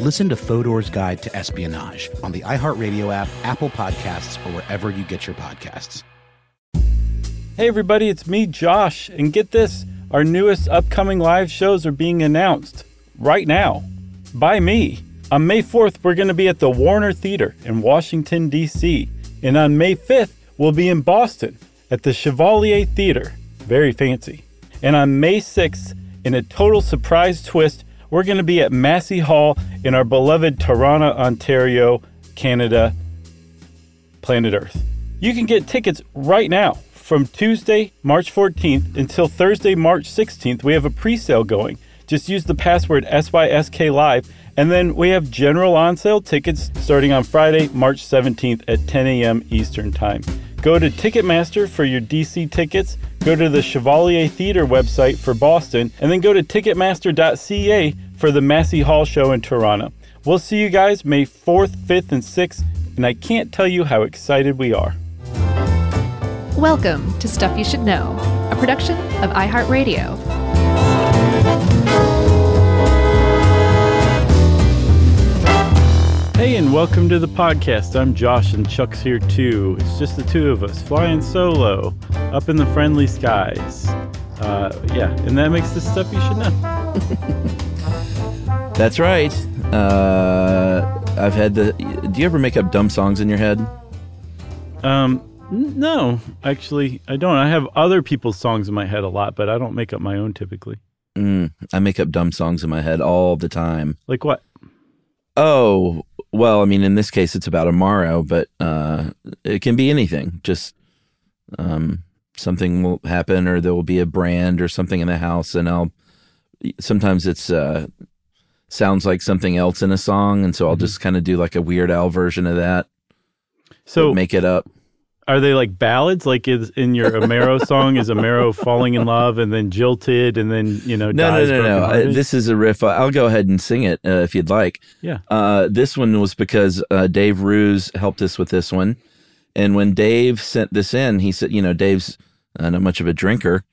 Listen to Fodor's Guide to Espionage on the iHeartRadio app, Apple Podcasts, or wherever you get your podcasts. Hey, everybody, it's me, Josh. And get this our newest upcoming live shows are being announced right now by me. On May 4th, we're going to be at the Warner Theater in Washington, D.C. And on May 5th, we'll be in Boston at the Chevalier Theater. Very fancy. And on May 6th, in a total surprise twist, we're going to be at Massey Hall in our beloved Toronto, Ontario, Canada, planet Earth. You can get tickets right now from Tuesday, March 14th until Thursday, March 16th. We have a pre sale going. Just use the password SYSK Live, and then we have general on sale tickets starting on Friday, March 17th at 10 a.m. Eastern Time. Go to Ticketmaster for your DC tickets, go to the Chevalier Theater website for Boston, and then go to Ticketmaster.ca for the Massey Hall show in Toronto. We'll see you guys May 4th, 5th, and 6th, and I can't tell you how excited we are. Welcome to Stuff You Should Know, a production of iHeartRadio. Hey, and welcome to the podcast. I'm Josh, and Chuck's here too. It's just the two of us flying solo up in the friendly skies. Uh, yeah, and that makes this stuff you should know. That's right. Uh, I've had the. Do you ever make up dumb songs in your head? Um, n- no, actually, I don't. I have other people's songs in my head a lot, but I don't make up my own typically. Mm, I make up dumb songs in my head all the time. Like what? Oh, well, I mean, in this case, it's about Amaro, but uh, it can be anything. Just um, something will happen, or there will be a brand or something in the house, and I'll. Sometimes it's uh, sounds like something else in a song, and so I'll just kind of do like a Weird Al version of that. So make it up. Are they like ballads? Like is in your Amaro song is Amaro falling in love and then jilted and then you know No, no, no, no. I, this is a riff. I'll go ahead and sing it uh, if you'd like. Yeah. Uh, this one was because uh, Dave Roos helped us with this one. And when Dave sent this in, he said, you know, Dave's uh, not much of a drinker.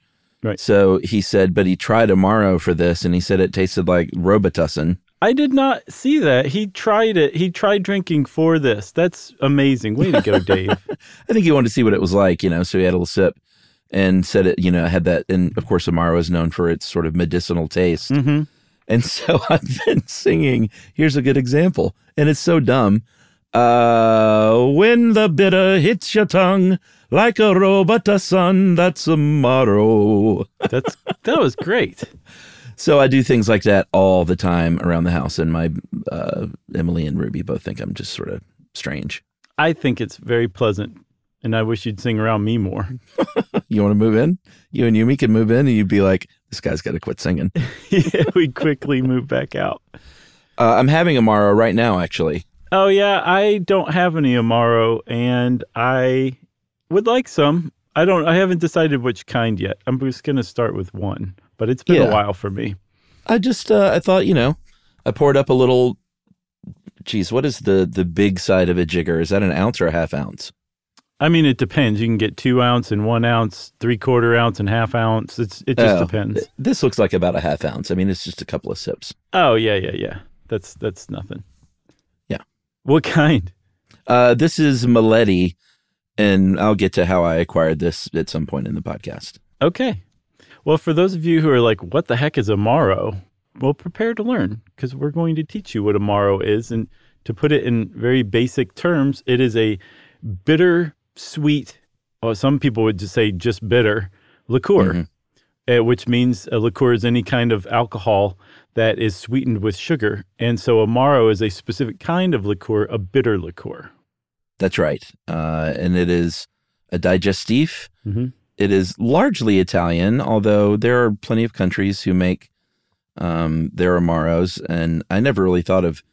Right. So he said, but he tried Amaro for this and he said it tasted like Robitussin. I did not see that. He tried it. He tried drinking for this. That's amazing. Way to go, Dave. I think he wanted to see what it was like, you know, so he had a little sip and said it, you know, had that. And of course, Amaro is known for its sort of medicinal taste. hmm And so I've been singing. Here's a good example, and it's so dumb. Uh, when the bitter hits your tongue like a Robitussin, that's Amaro. That's that was great. So I do things like that all the time around the house, and my uh, Emily and Ruby both think I'm just sort of strange. I think it's very pleasant, and I wish you'd sing around me more. You want to move in? You and Yumi can move in, and you'd be like, "This guy's got to quit singing." yeah, we quickly move back out. Uh, I'm having Amaro right now, actually. Oh yeah, I don't have any Amaro, and I would like some. I don't. I haven't decided which kind yet. I'm just gonna start with one, but it's been Yeah. a while for me. I just uh, I thought you know I poured up a little. Geez, what is the the big side of a jigger? Is that an ounce or a half ounce? I mean, it depends. You can get two ounce and one ounce, three quarter ounce and half ounce. It's it just Oh, depends. th- This looks like about a half ounce. I mean, it's just a couple of sips. Oh yeah, yeah, yeah. That's that's nothing. Yeah. What kind? Uh, this is Meletti, and I'll get to how I acquired this at some point in the podcast. Okay. Well, for those of you who are like, "What the heck is Amaro?" Well, prepare to learn because we're going to teach you what Amaro is, and to put it in very basic terms, it is a bitter, sweet, or some people would just say just bitter liqueur, uh, which means a liqueur is any kind of alcohol that is sweetened with sugar. And so Amaro is a specific kind of liqueur, a bitter liqueur. That's right. Uh, and it is a digestif. Mhm. It is largely Italian, although there are plenty of countries who make um, their Amaros. And I never really thought of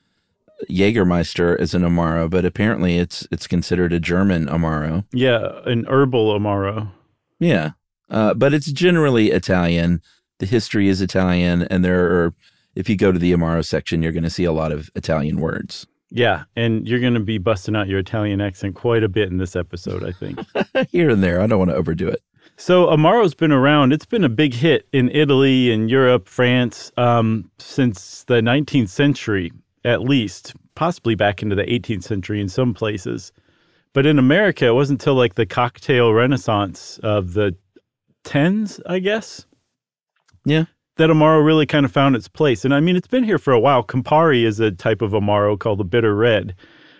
Jägermeister as an Amaro, but apparently it's it's considered a German Amaro. Yeah, an herbal Amaro. Yeah. Uh, but it's generally Italian. The history is Italian, and there are, if you go to the Amaro section, you're going to see a lot of Italian words. Yeah, and you're going to be busting out your Italian accent quite a bit in this episode, I think. Here and there. I don't want to overdo it. So Amaro's been around. It's been a big hit in Italy and Europe, France, um, since the 19th century, at least, possibly back into the 18th century in some places. But in America, it wasn't until like the cocktail renaissance of the 10s, I guess, Yeah. that Amaro really kind of found its place. And I mean, it's been here for a while. Campari is a type of Amaro called the bitter red.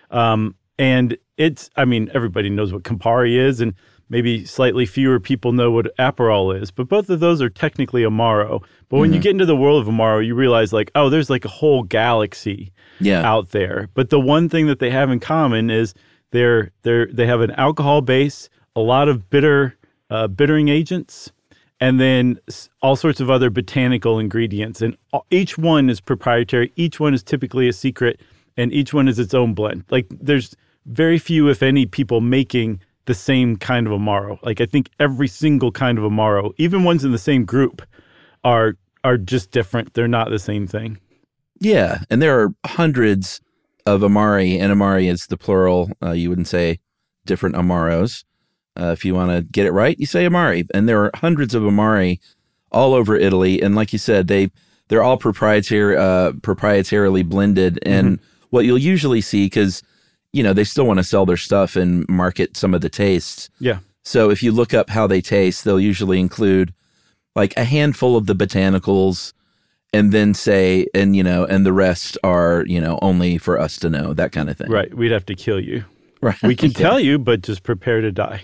Um, and it's, I mean, everybody knows what Campari is, and maybe slightly fewer people know what Aperol is, but both of those are technically Amaro. But when you get into the world of Amaro, you realize, like, oh, there's like a whole galaxy Yeah. out there. But the one thing that they have in common is they're they're they have an alcohol base, a lot of bitter uh, bittering agents, and then all sorts of other botanical ingredients. And each one is proprietary. Each one is typically a secret, and each one is its own blend. Like there's very few, if any, people making the same kind of amaro. Like I think every single kind of amaro, even ones in the same group, are are just different. They're not the same thing. Yeah, and there are hundreds of Amari, and Amari is the plural. Uh, you wouldn't say different Amaros. Uh, if you want to get it right, you say Amari, and there are hundreds of Amari all over Italy. And like you said, they they're all proprietary, uh, proprietarily blended. And what you'll usually see, because you know they still want to sell their stuff and market some of the tastes. Yeah. So if you look up how they taste, they'll usually include like a handful of the botanicals and then say and you know and the rest are, you know, only for us to know, that kind of thing. Right. We'd have to kill you. Right. We can Yeah. tell you, but just prepare to die.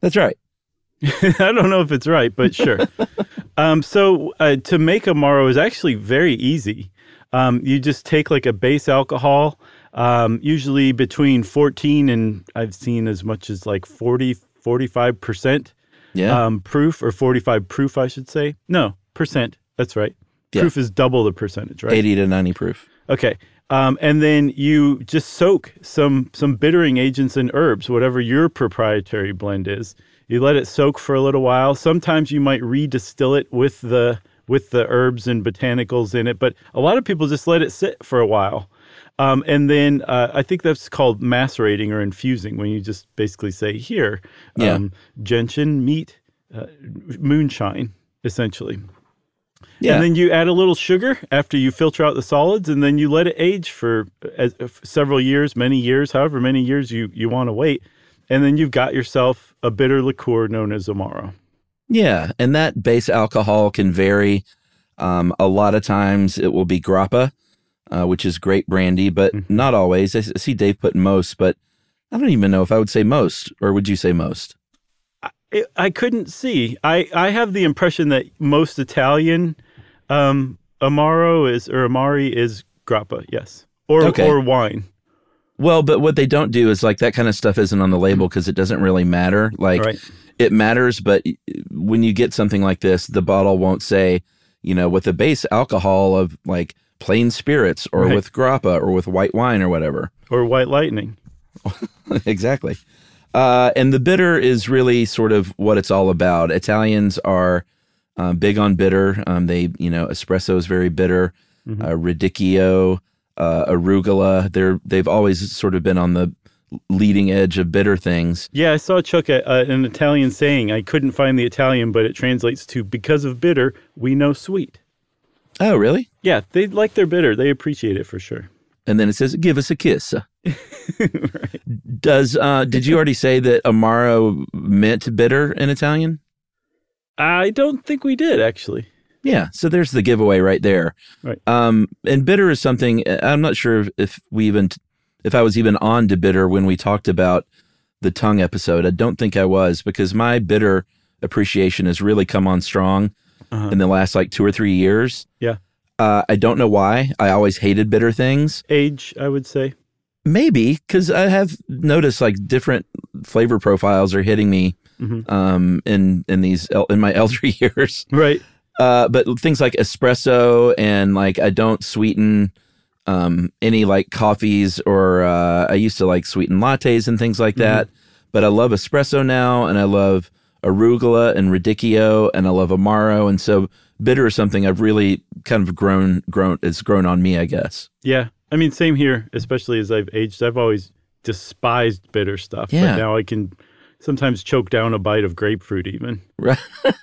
That's right. I don't know if it's right, but sure. um, so uh, to make a Amaro is actually very easy. Um, you just take like a base alcohol, um, usually between 14 and I've seen as much as like 40, 45% Yeah. um, proof or 45 proof, I should say. No, percent. That's right. Yeah. Proof is double the percentage, right? 80 to 90 proof. Okay. Um, and then you just soak some some bittering agents and herbs, whatever your proprietary blend is. You let it soak for a little while. Sometimes you might redistill it with the with the herbs and botanicals in it, but a lot of people just let it sit for a while. Um, and then uh, I think that's called macerating or infusing when you just basically say here, Yeah. um, gentian, meat, uh, moonshine, essentially. Yeah. And then you add a little sugar after you filter out the solids, and then you let it age for uh, several years, many years, however many years you, you want to wait. And then you've got yourself a bitter liqueur known as Amaro. Yeah, and that base alcohol can vary. Um, a lot of times it will be grappa, uh, which is great brandy, but Mm-hmm. not always. I see Dave put most, but I don't even know if I would say most, or would you say most? I, I couldn't see. I, I have the impression that most Italian um, Amaro is, or Amari is grappa, yes. Or, Okay. or wine. Well, but what they don't do is like that kind of stuff isn't on the label because it doesn't really matter. Like Right. it matters, but when you get something like this, the bottle won't say, you know, with a base alcohol of like plain spirits or Right. with grappa or with white wine or whatever. Or white lightning. exactly. Uh, and the bitter is really sort of what it's all about. Italians are um, big on bitter. Um, they, you know, espresso is very bitter. Uh, radicchio, uh, arugula. They're they've always sort of been on the leading edge of bitter things. Yeah, I saw Chuck uh, an Italian saying. I couldn't find the Italian, but it translates to because of bitter, we know sweet. Oh, really? Yeah, they like their bitter. They appreciate it for sure. And then it says, "Give us a kiss." Does uh, did you already say that amaro meant bitter in Italian? I don't think we did actually. Yeah, so there's the giveaway right there. Right. Um, and bitter is something I'm not sure if, if we even if I was even on to bitter when we talked about the tongue episode. I don't think I was because my bitter appreciation has really come on strong Uh-huh. in the last like two or three years. Yeah. Uh, I don't know why. I always hated bitter things. Age, I would say. Maybe because I have noticed like different flavor profiles are hitting me Mhm. um, in in these in my elder years. Right. Uh, but things like espresso and like I don't sweeten um, any like coffees or uh, I used to like sweeten lattes and things like that. But I love espresso now and I love arugula and radicchio and I love amaro and so bitter is something I've really kind of grown grown it's grown on me I guess. Yeah. I mean, same here, especially as I've aged. I've always despised bitter stuff. Yeah. But now I can sometimes choke down a bite of grapefruit, even. Right.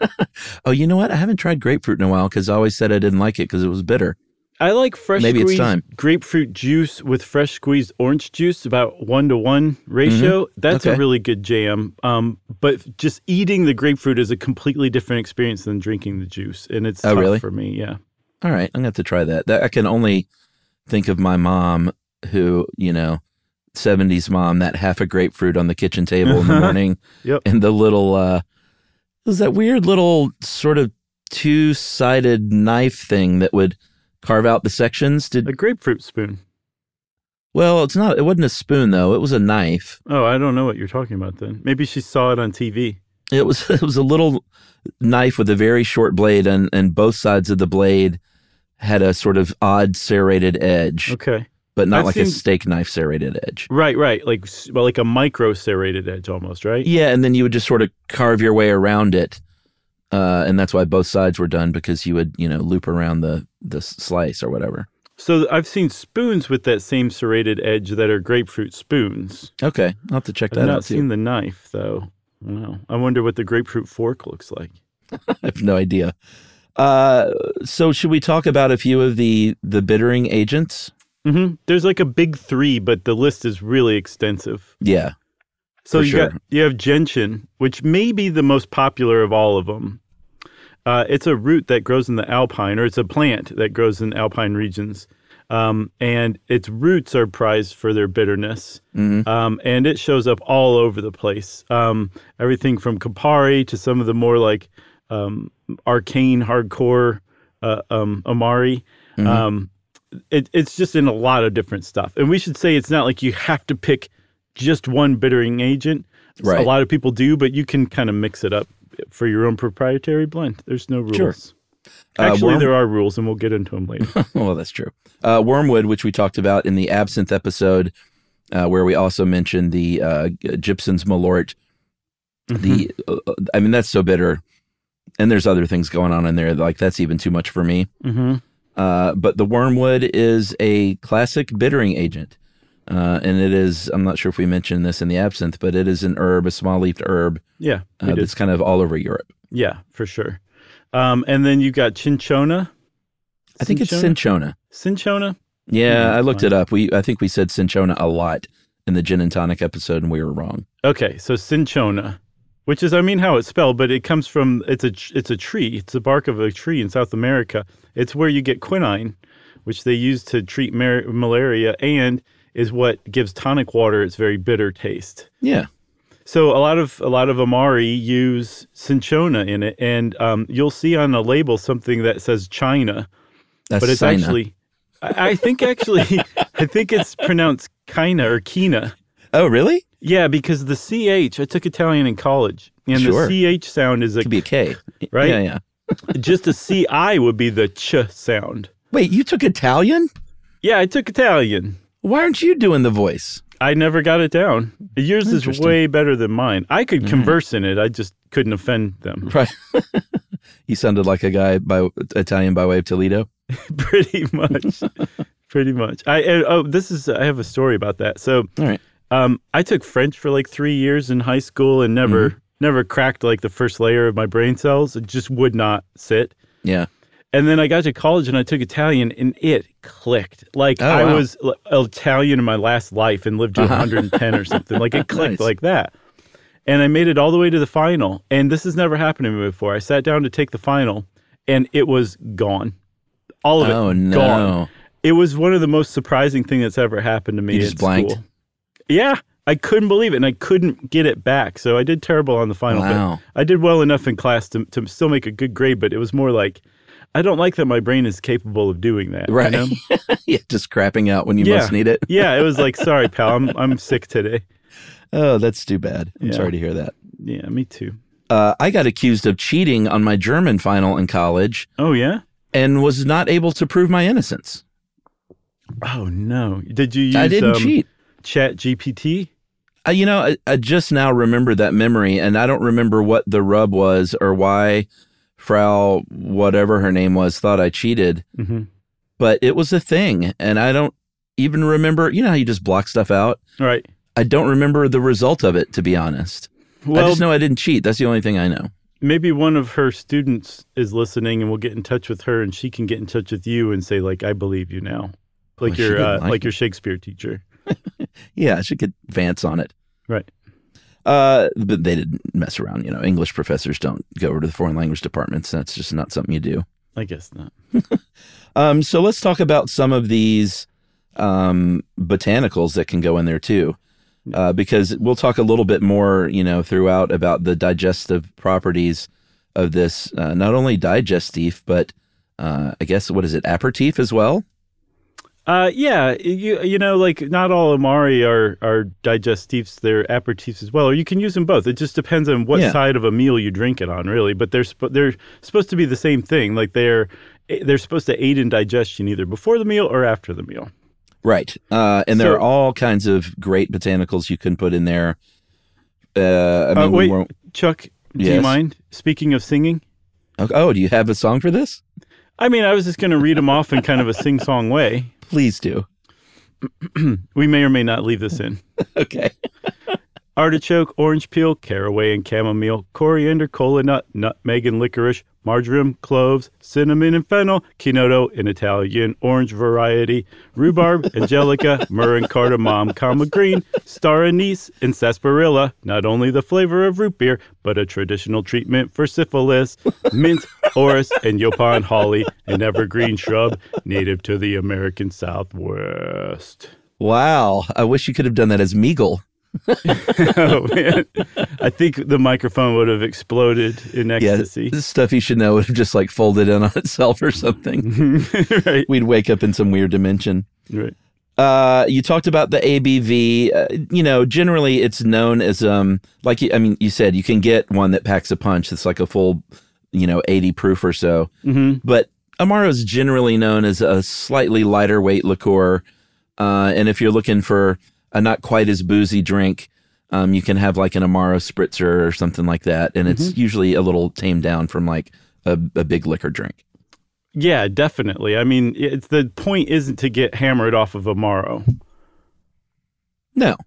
oh, you know what? I haven't tried grapefruit in a while because I always said I didn't like it because it was bitter. I like fresh Maybe it's squeezed time. grapefruit juice with fresh squeezed orange juice, about one to one ratio. That's a Mm-hmm. Okay. really good jam. Um, but just eating the grapefruit is a completely different experience than drinking the juice, and it's Oh, tough really? for me. Yeah. All right, I'm gonna have to try that. That I can only think of my mom, who you know, '70s mom, that half a grapefruit on the kitchen table in the morning, Yep. and the little uh, it was that weird little sort of two sided knife thing that would carve out the sections. Did A grapefruit spoon. well, it's not. It wasn't a spoon though. It was a knife. Oh, I don't know what you're talking about then. Maybe she saw it on TV. It was it was a little knife with a very short blade, and and both sides of the blade had a sort of odd serrated edge. Okay. but not I've like a steak knife serrated edge. Right, right. Like well, like a micro serrated edge almost, right? Yeah, and then you would just sort of carve your way around it, uh, and that's why both sides were done because you would you know loop around the the slice or whatever. So I've seen spoons with that same serrated edge that are grapefruit spoons. Okay, I'll have to check that out. I've that not too. seen the knife though. Wow. I wonder what the grapefruit fork looks like. I have no idea. Uh, so should we talk about a few of the the bittering agents? hmm There's like a big three, but the list is really extensive. Yeah, So you sure. got you have gentian, which may be the most popular of all of them. Uh, it's a root that grows in the alpine, or it's a plant that grows in alpine regions, um, and its roots are prized for their bitterness. Um, and it shows up all over the place. Um, everything from Campari to some of the more like um, arcane, hardcore uh, um, Amari. Um, it, it's just in a lot of different stuff. And we should say it's not like you have to pick just one bittering agent. So Right. A lot of people do, but you can kind of mix it up for your own proprietary blend. There's no rules. Sure. Uh, Actually, worm- there are rules, and we'll get into them later. well, that's true. Uh, wormwood, which we talked about in the absinthe episode, uh, where we also mentioned the uh, Jeppson's Malort. The, uh, I mean, that's so bitter, and there's other things going on in there. Like that's even too much for me. hmm Uh, but the wormwood is a classic bittering agent, uh, and it is. I'm not sure if we mentioned this in the absinthe, but it is an herb, a small leafed herb Yeah, uh, that's kind of all over Europe. yeah, for sure. Um, and then you got cinchona. I think it's Cinchona? cinchona. Cinchona. Yeah, Hmm, I looked fine. it up. We I think we said cinchona a lot in the gin and tonic episode, and we were wrong. Okay, so cinchona, which is I mean how it's spelled, but it comes from it's a it's a tree. It's the bark of a tree in South America. It's where you get quinine, which they use to treat mar- malaria, and is what gives tonic water its very bitter taste. Yeah, So a lot of a lot of Amari use cinchona in it, and um, you'll see on a label something that says China, that's but it's Sina. actually, I, I think actually, I think it's pronounced Kina or Kina. Oh, really? Yeah, because the CH, I took Italian in college, and Sure. the CH sound is a, Could be a K, Right? Yeah, yeah. just a CI would be the ch sound. Wait, you took Italian? Yeah, I took Italian. Why aren't you doing the voice? I never got it down. Yours is way better than mine. I could converse in it. I just couldn't offend them. Right. he sounded like a guy by Italian by way of Toledo. pretty much pretty much i and, oh this is i have a story about that so All right. um i took french for like three years in high school and never Mm-hmm. never cracked like the first layer of my brain cells it just would not sit Yeah. And then i got to college and i took italian and it clicked like Oh, i wow. was italian in my last life and lived to uh-huh. 110 or something like it clicked Nice. like that and i made it all the way to the final and this has never happened to me before i sat down to take the final and it was gone all of it Oh no. gone. It was one of the most surprising thing that's ever happened to me. You just blanked? school. Yeah, I couldn't believe it, and I couldn't get it back. So I did terrible on the final. Wow. But I did well enough in class to to still make a good grade. But it was more like, I don't like that my brain is capable of doing that. you Right. know? yeah, just crapping out when you Yeah. most need it. yeah, it was like, sorry, pal, I'm I'm sick today. Oh, that's too bad. I'm Yeah. sorry to hear that. Yeah, me too. Uh, I got accused of cheating on my German final in college Oh yeah. and was not able to prove my innocence. Oh no. Did you use? I didn't um, cheat. Chat GPT. Uh, you know, I, I just now remember that memory, and I don't remember what the rub was or why Frau, whatever her name was, thought I cheated. hmm But it was a thing, and I don't even remember. You know how you just block stuff out? Right. I don't remember the result of it, to be honest. Well, I just know I didn't cheat. That's the only thing I know. maybe one of her students is listening, and we'll get in touch with her, and she can get in touch with you and say, like, I believe you now, like Well, your uh, like like your Shakespeare teacher. Yeah, I should get Vance on it. Right. Uh, but they didn't mess around. You know, English professors don't go over to the foreign language departments. That's just not something you do. I guess not. Um, so let's talk about some of these um, botanicals that can go in there too, uh, because we'll talk a little bit more, you know, throughout about the digestive properties of this, uh, not only digestif, but uh, I guess what is it, aperitif as well? Uh, yeah, you you know, like not all amari are are digestifs; they're aperitifs as well. Or you can use them both. It just depends on what Yeah. side of a meal you drink it on, really. But they're sp- they're supposed to be the same thing. Like they're they're supposed to aid in digestion either before the meal or after the meal. Right. Uh, and there So- are all kinds of great botanicals you can put in there. Uh, I mean, Uh, we wait, won't- Chuck, do you mind? Speaking of singing, oh, do you have a song for this? I mean, I was just going to read them off in kind of a sing-song way. Please do. We may or may not leave this in. Okay. artichoke, orange peel, caraway and chamomile, coriander, cola nut, nutmeg and licorice, marjoram, cloves, cinnamon and fennel, chinotto in Italian, orange variety, rhubarb, angelica, myrrh and cardamom, comma green, star anise, and sarsaparilla. Not only the flavor of root beer, but a traditional treatment for syphilis, mint, orris, and yaupon holly, an evergreen shrub native to the American Southwest. Wow. I wish you could have done that as Meagle. oh man, I think the microphone would have exploded in Yeah, ecstasy. this stuff you should know would have just like folded in on itself or something. right, We'd wake up in some weird dimension. right. Uh, you talked about the ABV. Uh, you know, generally it's known as um, like you, I mean, you said you can get one that packs a punch. That's like a full, you know, eighty proof or so. Mhm. But Amaro is generally known as a slightly lighter weight liqueur. Uh, and if you're looking for a not quite as boozy drink, um, you can have like an Amaro spritzer or something like that, and it's usually a little tamed down from like a, a big liquor drink. Yeah, definitely. I mean, it's the point isn't to get hammered off of Amaro. No,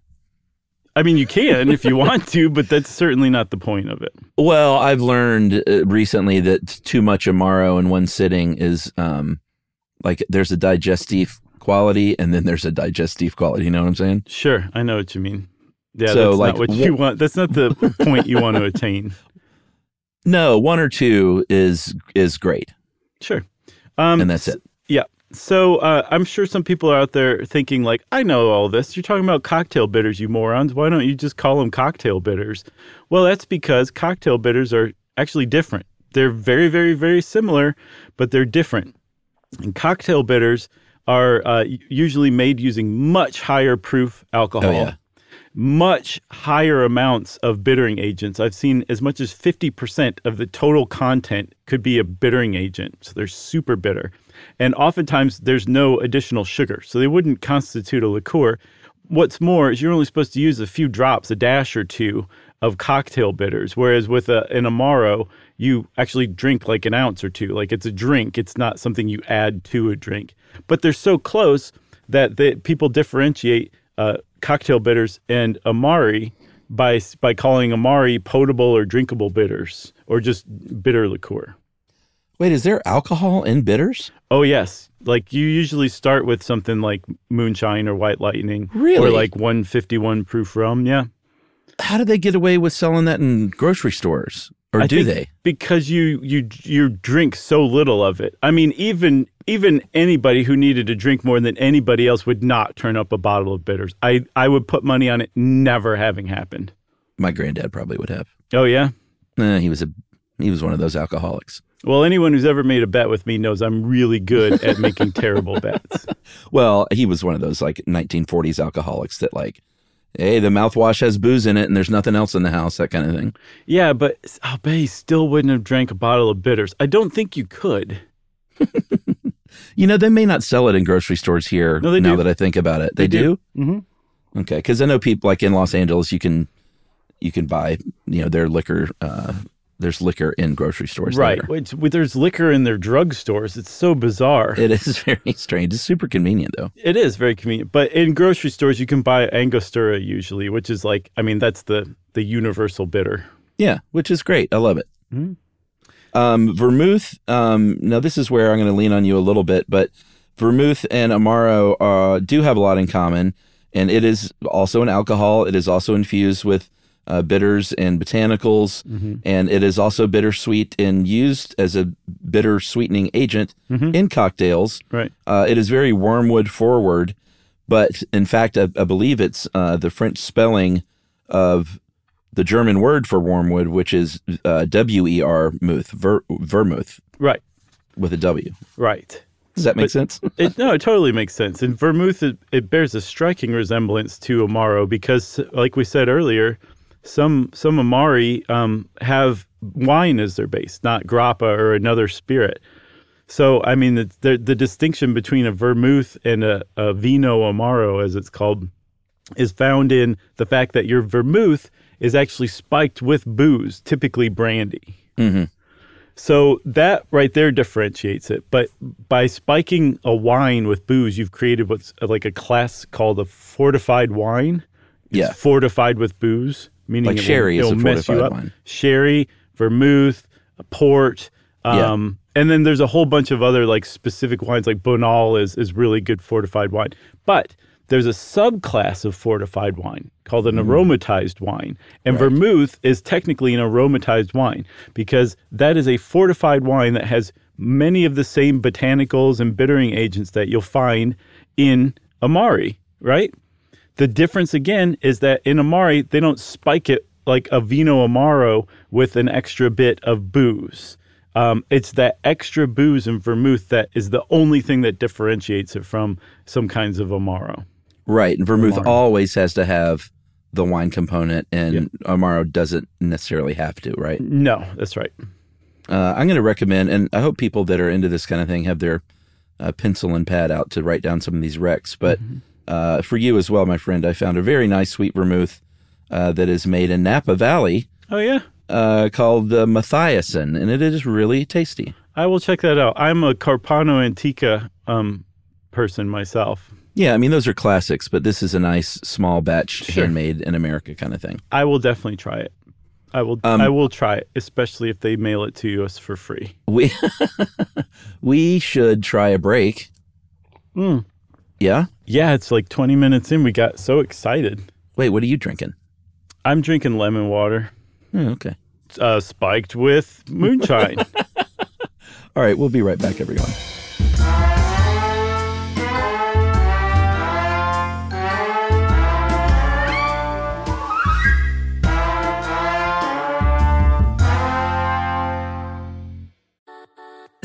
I mean, you can if you want to, but that's certainly not the point of it. Well, I've learned uh, recently that too much Amaro in one sitting is um, like there's a digestive quality and then there's a digestive quality. You know what I'm saying? Sure, I know what you mean. Yeah, So, that's like, not what wh- you want. That's not the point you want to attain. No, one or two is is great, Sure. Um, and that's it. Yeah. So uh, I'm sure some people are out there thinking like, I know all this. You're talking about cocktail bitters, you morons. Why don't you just call them cocktail bitters? Well, that's because cocktail bitters are actually different. They're very, very, very similar, but they're different. And cocktail bitters are uh, usually made using much higher proof alcohol. Oh, yeah. Much higher amounts of bittering agents. I've seen as much as 50% of the total content could be a bittering agent. So they're super bitter. And oftentimes there's no additional sugar. So they wouldn't constitute a liqueur. What's more is you're only supposed to use a few drops, a dash or two of cocktail bitters. Whereas with a, an Amaro, you actually drink like an ounce or two. Like it's a drink, it's not something you add to a drink. But they're so close that people differentiate uh, cocktail bitters and Amari by, by calling Amari potable or drinkable bitters or just bitter liqueur. Wait, is there alcohol in bitters? Oh yes, like you usually start with something like moonshine or white lightning, or like 151 proof rum. Yeah, How do they get away with selling that in grocery stores, or I do they? Because you you you drink so little of it. I mean, even even anybody who needed to drink more than anybody else would not turn up a bottle of bitters. I I would put money on it never having happened. My granddad probably would have. Oh yeah. Eh, he was a he was one of those alcoholics. Well, anyone who's ever made a bet with me knows I'm really good at making terrible bets. Well, he was one of those like 1940s alcoholics that like, hey, the mouthwash has booze in it and there's nothing else in the house, that kind of thing. Yeah, but I'll bet he still wouldn't have drank a bottle of bitters. I don't think you could. You know, they may not sell it in grocery stores here No, they now do. that I think about it. They, They do. do? Mm-hmm. Okay, because I know people like in Los Angeles, you can you can buy you know their liquor. Uh, there's liquor in grocery stores. Right. there. There's liquor in their drugstores. It's so bizarre. It is very strange. It's super convenient though. It is very convenient. But in grocery stores, you can buy Angostura usually, which is like, I mean, that's the the universal bitter. Yeah, which is great. I love it. Mhm. Um, vermouth. Um, now this is where I'm going to lean on you a little bit, but vermouth and amaro uh, do have a lot in common, and it is also an alcohol. It is also infused with uh, bitters and botanicals, and it is also bittersweet and used as a bitter sweetening agent in cocktails. Right. Uh, it is very wormwood forward, but in fact, I, I believe it's uh, the French spelling of the German word for wormwood, which is uh, W E R muth, ver, vermouth Right. with a W. Right. Does that make But- sense? It, no, it totally makes sense. And vermouth, it, it bears a striking resemblance to Amaro because, like we said earlier, some some Amari um, have wine as their base, not grappa or another spirit. So, I mean, the, the, the distinction between a vermouth and a, a vino Amaro, as it's called, is found in the fact that your vermouth is actually spiked with booze, typically brandy. So that right there differentiates it. But by spiking a wine with booze, you've created what's like a class called a fortified wine. It's Yeah. fortified with booze, meaning Like it will- sherry is a it'll mess you fortified wine. Sherry, vermouth, port, Yeah. um, and then there's a whole bunch of other like specific wines. Like Bonal is is really good fortified wine, but there's a subclass of fortified wine called an aromatized wine. And vermouth is technically an aromatized wine because that is a fortified wine that has many of the same botanicals and bittering agents that you'll find in Amari, right? The difference again is that in Amari, they don't spike it like a Vino Amaro with an extra bit of booze. Um, it's that extra booze in vermouth that is the only thing that differentiates it from some kinds of Amaro. Right. And vermouth always has to have the wine component, and amaro doesn't necessarily have to. Right. No, that's right. Uh, I'm going to recommend, and I hope people that are into this kind of thing have their uh, pencil and pad out to write down some of these recs. But uh, for you as well, my friend, I found a very nice sweet vermouth uh, that is made in Napa Valley Oh, yeah. uh, called uh, Matthiasson, and it is really tasty. I will check that out. I'm a Carpano Antica um, person myself. Yeah, I mean those are classics, but this is a nice small batch, Sure. handmade in America kind of thing. I will definitely try it. I will. Um, I will try it, especially if they mail it to us for free. We we should try a break. Mm. Yeah. Yeah, it's like 20 minutes in. We got so excited. Wait, what are you drinking? I'm drinking lemon water, okay. uh, spiked with moonshine. All right, we'll be right back, everyone.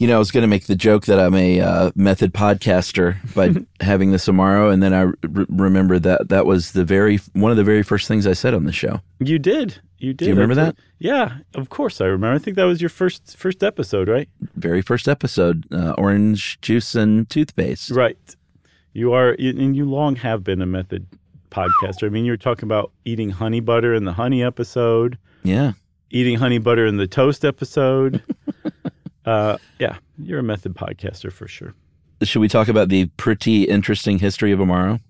You know, I was going to make the joke that I'm a uh, method podcaster by having this tomorrow, and then I re- remembered that that was the very one of the very first things I said on the show. You did. You did. Do you remember that? Yeah, of course I remember. I think that was your first first episode, right? Very first episode, uh, orange juice and toothpaste. Right. You are, and you long have been a method podcaster. I mean, you were talking about eating honey butter in the honey episode. Yeah. Eating honey butter in the toast episode. Uh, yeah, you're a method podcaster for sure. Should we talk about the pretty interesting history of Amaro?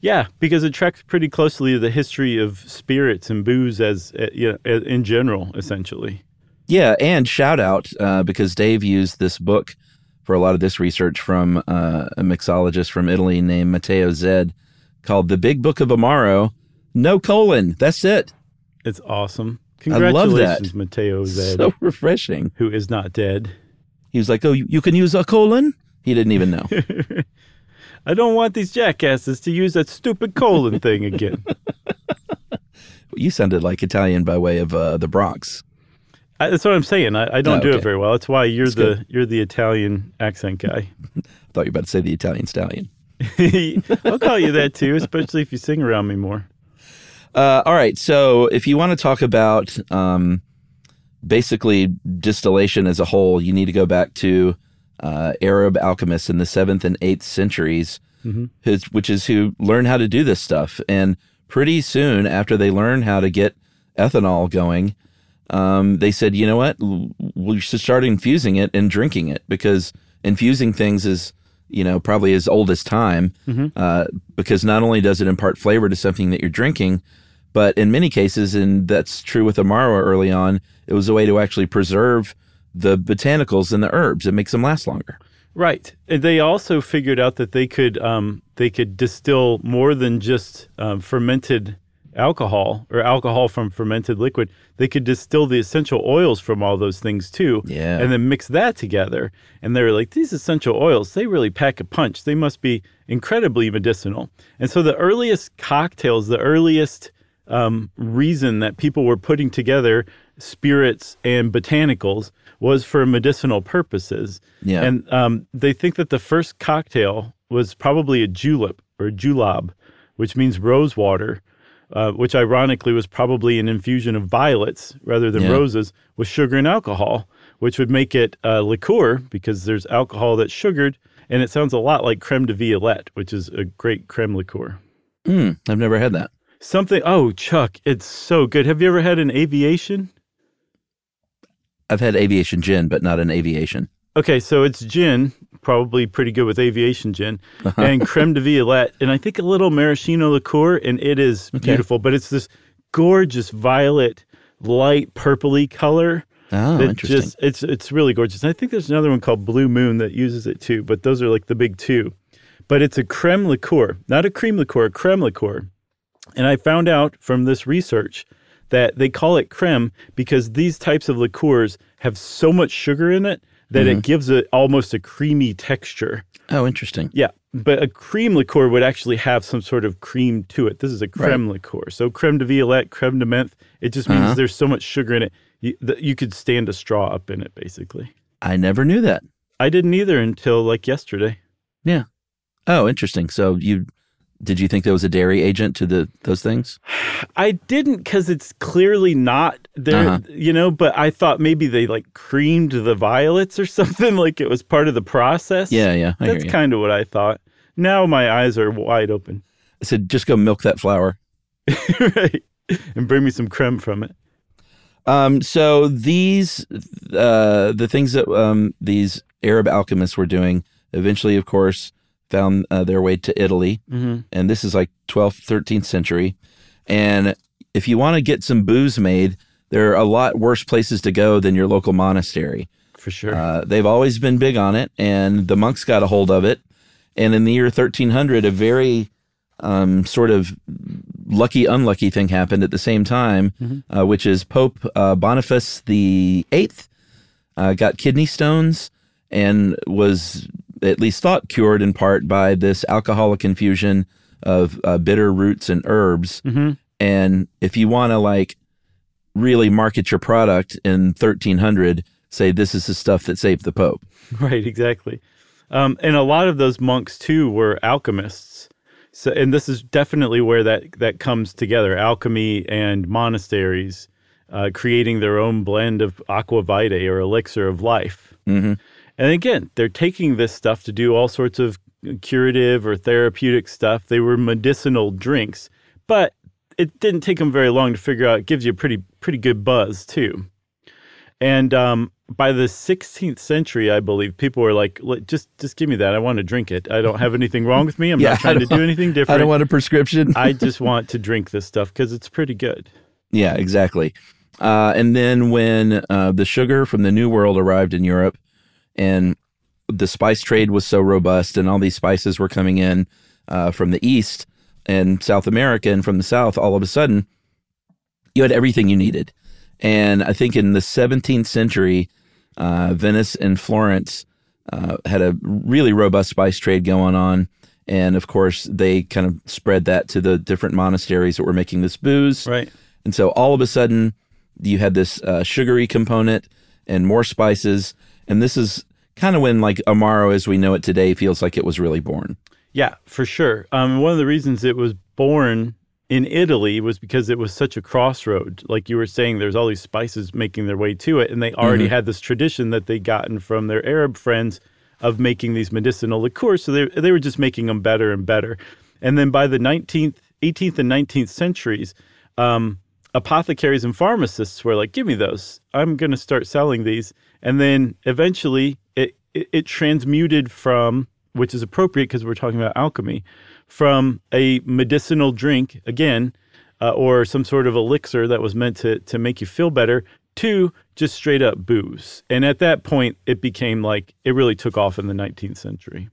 Yeah, because it tracks pretty closely to the history of spirits and booze as uh, you know, in general, essentially. Yeah, and shout out uh, because Dave used this book for a lot of this research from uh, a mixologist from Italy named Matteo Zed called "The Big Book of Amaro." No colon. That's it. It's awesome. I love that. Matteo Zed, So refreshing. who is not dead. He was like, "Oh, you, you can use a colon." He didn't even know. I don't want these jackasses to use that stupid colon thing again. you sounded like Italian by way of uh, the Bronx. I, that's what I'm saying. I, I don't Oh, do it very well. That's why you're That's the good. you're the Italian accent guy. I thought you were about to say the Italian stallion. I'll call you that too, especially if you sing around me more. Uh, all right. So if you want to talk about um, basically distillation as a whole, you need to go back to uh, Arab alchemists in the seventh and eighth centuries, Mhm. who's- which is who learned how to do this stuff. And pretty soon after they learned how to get ethanol going, um, they said, you know what, we should start infusing it and drinking it because infusing things is, you know, probably as old as time Mhm. uh, because not only does it impart flavor to something that you're drinking, but in many cases, and that's true with Amaro early on, it was a way to actually preserve the botanicals and the herbs. It makes them last longer. Right. And they also figured out that they could um, they could distill more than just um, fermented alcohol or alcohol from fermented liquid. They could distill the essential oils from all those things too. Yeah. And then mix that together. And they were like, these essential oils, they really pack a punch. They must be incredibly medicinal. And so the earliest cocktails, the earliest um, reason that people were putting together spirits and botanicals was for medicinal purposes. Yeah. And um, they think that the first cocktail was probably a julep or julab, which means rose water, uh, which ironically was probably an infusion of violets rather than Yeah. roses with sugar and alcohol, which would make it uh, liqueur because there's alcohol that's sugared and it sounds a lot like creme de violette, which is a great creme liqueur. Hmm, I've never had that. Something. Oh, Chuck, it's so good. Have you ever had an aviation? I've had aviation gin, but not an aviation. Okay, so it's gin, probably pretty good with aviation gin, Uh-huh. and creme de violette, and I think a little maraschino liqueur, and it is beautiful. But it's this gorgeous violet, light purpley color. Oh, interesting. Just, it's it's really gorgeous. And I think there's another one called Blue Moon that uses it too, but those are like the big two. But it's a creme liqueur, not a cream liqueur, a creme liqueur. And I found out from this research that they call it creme because these types of liqueurs have so much sugar in it that Mhm. it gives it almost a creamy texture. Oh, interesting. Yeah, but a cream liqueur would actually have some sort of cream to it. This is a creme liqueur. So creme de violette, creme de menthe, it just means Uh-huh. there's so much sugar in it. You, that you could stand a straw up in it, basically. I never knew that. I didn't either until like yesterday. Yeah. Oh, interesting. So you did you think there was a dairy agent to the those things? I didn't because it's clearly not there, Uh-huh. you know, but I thought maybe they like creamed the violets or something, like it was part of the process. Yeah, yeah, I That's kind of what I thought. Now my eyes are wide open. I said just go milk that flower, right. And bring me some creme from it. Um, so these, uh, the things that um, these Arab alchemists were doing, eventually, of course, found uh, their way to Italy, Mhm. and this is like 12th, 13th century. And if you want to get some booze made, there are a lot worse places to go than your local monastery. For sure. Uh, they've always been big on it, and the monks got a hold of it. And in the year 1300, a very um, sort of lucky, unlucky thing happened at the same time, Mhm. uh, which is Pope uh, Boniface the Eighth uh, got kidney stones and was at least thought cured in part by this alcoholic infusion of uh, bitter roots and herbs. Mhm. And if you want to like really market your product in 1300, say this is the stuff that saved the Pope. Right, exactly. Um, and a lot of those monks too were alchemists. So, and this is definitely where that that comes together: alchemy and monasteries, uh, creating their own blend of aqua vitae or elixir of life. Mm-hmm. And again, they're taking this stuff to do all sorts of curative or therapeutic stuff. They were medicinal drinks, but it didn't take them very long to figure out it gives you a pretty pretty good buzz too. And um, by the 16th century, I believe people were like, "Just just give me that. I want to drink it. I don't have anything wrong with me. I'm Yeah, not trying to do anything different. I don't want a prescription. I just want to drink this stuff because it's pretty good." Yeah, exactly. Uh, and then when uh, the sugar from the New World arrived in Europe, and the spice trade was so robust, and all these spices were coming in uh, from the East and South America, and from the South, all of a sudden, you had everything you needed. And I think in the 17th century, uh, Venice and Florence uh, had a really robust spice trade going on. And of course, they kind of spread that to the different monasteries that were making this booze. Right. And so all of a sudden, you had this uh, sugary component and more spices. And this is kind of when, like, Amaro as we know it today feels like it was really born. Yeah, for sure. Um, one of the reasons it was born in Italy was because it was such a crossroad. Like you were saying, there's all these spices making their way to it, and they already Mhm. had this tradition that they'd gotten from their Arab friends of making these medicinal liqueurs. So they they were just making them better and better. And then by the 19th, 18th, and 19th centuries, um, apothecaries and pharmacists were like, "Give me those. I'm going to start selling these." And then eventually, it it, transmuted from which is appropriate because we're talking about alchemy, from a medicinal drink again, uh, or some sort of elixir that was meant to to make you feel better, to just straight up booze. And at that point, it became like it really took off in the 19th century.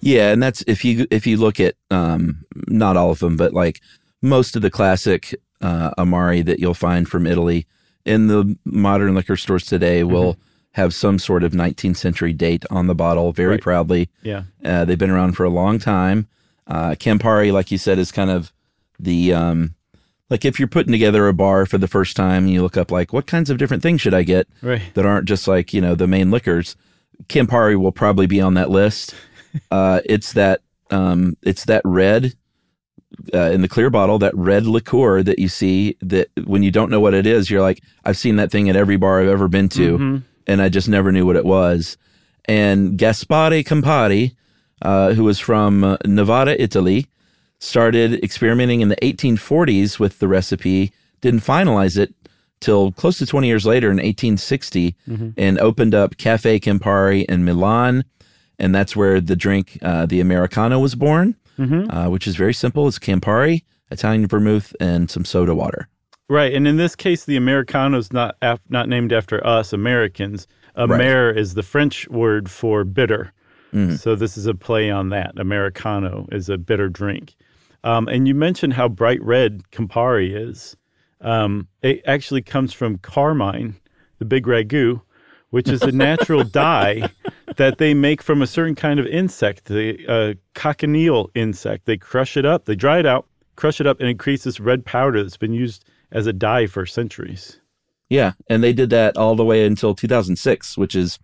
Yeah, and that's if you if you look at um, not all of them, but like most of the classic uh, amari that you'll find from Italy in the modern liquor stores today will have some sort of 19th century date on the bottle, very Right. proudly. Yeah. uh, they've been around for a long time. Uh, Campari, like you said, is kind of the um, like if you're putting together a bar for the first time, and you look up like what kinds of different things should I get Right. that aren't just like you know the main liquors. Campari will probably be on that list. uh, it's that um, it's that red uh, in the clear bottle, that red liqueur that you see that when you don't know what it is, you're like, I've seen that thing at every bar I've ever been to, Mhm. And I just never knew what it was. And Gaspare Campari uh, who was from Novara, Italy, started experimenting in the 1840s with the recipe, didn't finalize it till close to 20 years later in 1860, Mhm. and opened up Cafe Campari in Milan. And that's where the drink, uh, the Americano, was born, Mhm. uh, which is very simple. It's Campari, Italian vermouth, and some soda water. Right, and in this case, the Americano's not af- not named after us Americans. Right. Amer is the French word for bitter, Mhm. so this is a play on that. Americano is a bitter drink, um, and you mentioned how bright red Campari is. Um, it actually comes from carmine, the big ragu, which is a natural dye that they make from a certain kind of insect, the uh, cochineal insect. They crush it up, they dry it out, crush it up, and it creates this red powder that's been used as a dye for centuries. Yeah, and they did that all the way until 2006, which is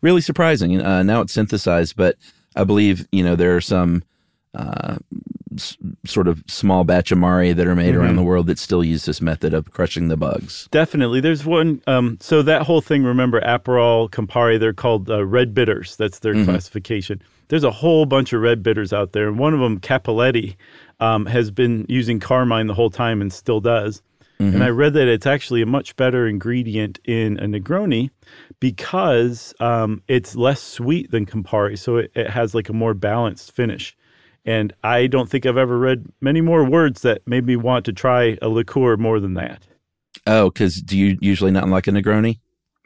really surprising. Uh, now it's synthesized, but I believe you know there are some uh, s- sort of small batch amari that are made around Mhm. the world that still use this method of crushing the bugs. Definitely. There's one. Um, so that whole thing, remember, Aperol, Campari, they're called uh, red bitters. That's their Mhm. classification. There's a whole bunch of red bitters out there. And one of them, Cappelletti, um, has been using carmine the whole time and still does. Mhm. And I read that it's actually a much better ingredient in a Negroni because um, it's less sweet than Campari. So it, it has like a more balanced finish. And I don't think I've ever read many more words that made me want to try a liqueur more than that. Oh, because do you usually not like a Negroni?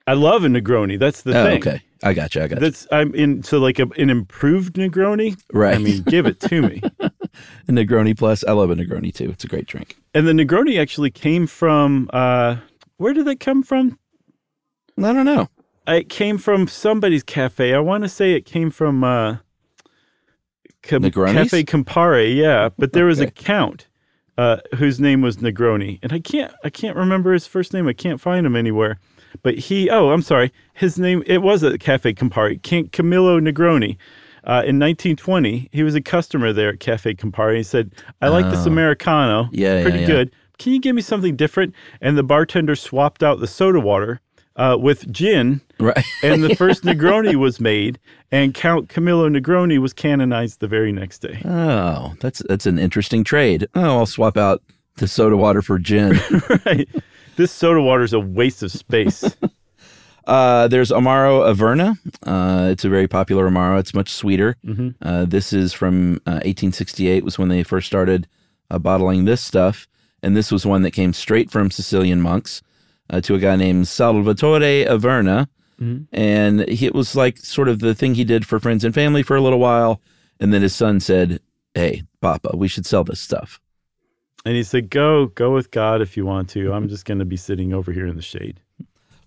I love a Negroni. That's the oh, thing. okay, I got you. I got you. That's I'm in so like a, an improved Negroni. Right. I mean, give it to me. A Negroni plus, I love a Negroni too. It's a great drink. And the Negroni actually came from uh where did it come from? I don't know. It came from somebody's cafe. I want to say it came from uh Negroni's? Cafe Campari, yeah. But there was a count uh whose name was Negroni. And I can't I can't remember his first name. I can't find him anywhere. But he oh, I'm sorry. His name it was at Cafe Campari. Camillo Negroni. Uh, in 1920, he was a customer there at Cafe Campari. He said, "I like this Oh. Americano. Yeah, yeah, pretty yeah. good. Can you give me something different?" And the bartender swapped out the soda water uh, with gin, Right. and the first Negroni was made. And Count Camillo Negroni was canonized the very next day. Oh, that's that's an interesting trade. Oh, I'll swap out the soda water for gin. right. This soda water is a waste of space. Uh, there's Amaro Averna. Uh, it's a very popular Amaro. It's much sweeter. Mhm. Uh, this is from uh, 1868 was when they first started uh, bottling this stuff, and this was one that came straight from Sicilian monks uh, to a guy named Salvatore Averna, Mhm. and he, it was like sort of the thing he did for friends and family for a little while, and then his son said, "Hey, Papa, we should sell this stuff." And he said, "Go, go with God if you want to. I'm just going to be sitting over here in the shade."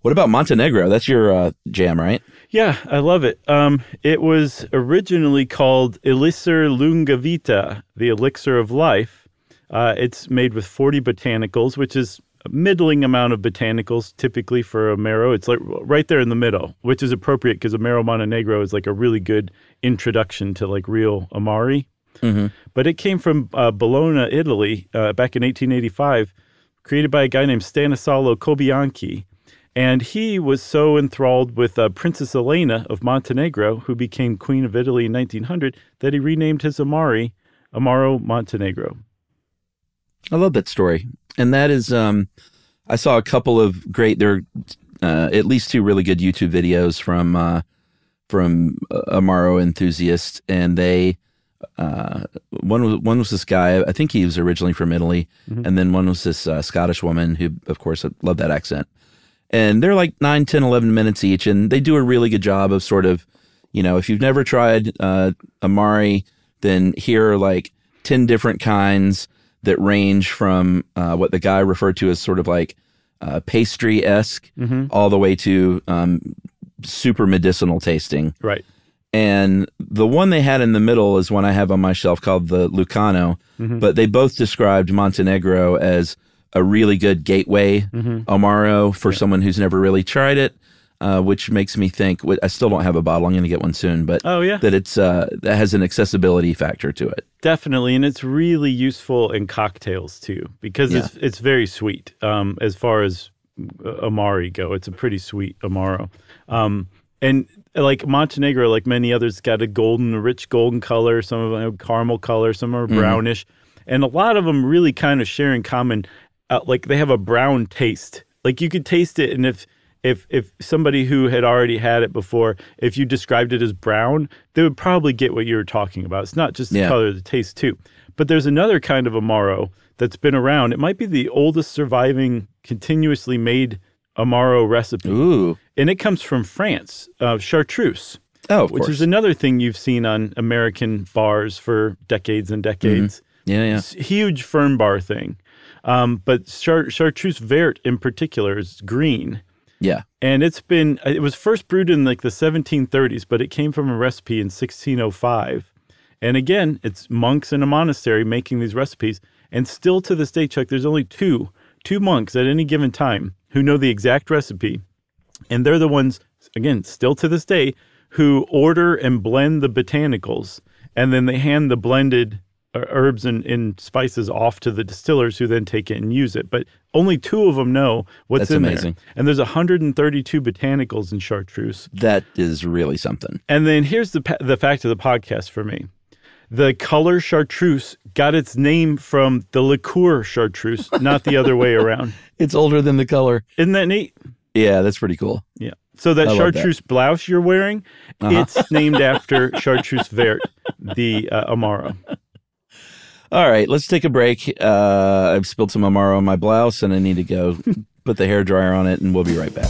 What about Montenegro? That's your uh, jam, right? Yeah, I love it. Um, it was originally called Elixir Lunga Vita, the elixir of life. Uh, it's made with 40 botanicals, which is a middling amount of botanicals typically for Amaro. It's like right there in the middle, which is appropriate because Amaro Montenegro is like a really good introduction to like real Amari. Mm-hmm. But it came from uh, Bologna, Italy, uh, back in 1885, created by a guy named Stanislao Cobianchi. And he was so enthralled with uh, Princess Elena of Montenegro, who became Queen of Italy in 1900, that he renamed his Amari Amaro Montenegro. I love that story. And that is, um, I saw a couple of great, there are uh, at least two really good YouTube videos from, uh, from uh, Amaro enthusiasts. And they, uh, one was, one was this guy, I think he was originally from Italy. Mhm. And then one was this uh, Scottish woman who, of course, loved that accent. And they're like 9, 10, 11 minutes each. And they do a really good job of sort of, you know, if you've never tried uh, Amari, then here are like 10 different kinds that range from uh, what the guy referred to as sort of like uh, pastry esque Mhm. all the way to um, super medicinal tasting. Right. And the one they had in the middle is one I have on my shelf called the Lucano, Mhm. but they both described Montenegro as a really good gateway Mhm. Amaro for someone who's never really tried it, uh, which makes me think. I still don't have a bottle. I'm going to get one soon, but Oh, yeah. that it's uh, that has an accessibility factor to it. Definitely, and it's really useful in cocktails too because it's it's very sweet. Um, as far as uh, Amari go, it's a pretty sweet Amaro. Um, and like Montenegro, like many others, got a golden, a rich golden color. Some of them have caramel color. Some are Mhm. brownish, and a lot of them really kind of share in common. Uh, like they have a brown taste. Like you could taste it, and if if if somebody who had already had it before, if you described it as brown, they would probably get what you were talking about. It's not just the Yeah. color, the taste too. But there's another kind of Amaro that's been around. It might be the oldest surviving continuously made Amaro recipe. Ooh. And it comes from France, uh, chartreuse. Oh, of which course. is another thing you've seen on American bars for decades and decades. Mm-hmm. Yeah, yeah. Huge fern bar thing. Um, but char- chartreuse vert in particular is green. Yeah. And it's been, it was first brewed in like the 1730s, but it came from a recipe in 1605. And again, it's monks in a monastery making these recipes. And still to this day, Chuck, there's only two, two monks at any given time who know the exact recipe. And they're the ones, again, still to this day, who order and blend the botanicals. And then they hand the blended uh, herbs and, and spices off to the distillers who then take it and use it. But only two of them know what's That's in amazing. there. And there's 132 botanicals in chartreuse. That is really something. And then here's the the fact of the podcast for me. The color chartreuse got its name from the liqueur chartreuse, not the other way around. It's older than the color. Isn't that neat? Yeah, that's pretty cool. Yeah. So that I love that. chartreuse blouse you're wearing, Uh-huh. it's named after chartreuse vert, the uh, Amaro. All right, let's take a break. Uh, I've spilled some Amaro on my blouse, and I need to go put the hair dryer on it, and we'll be right back.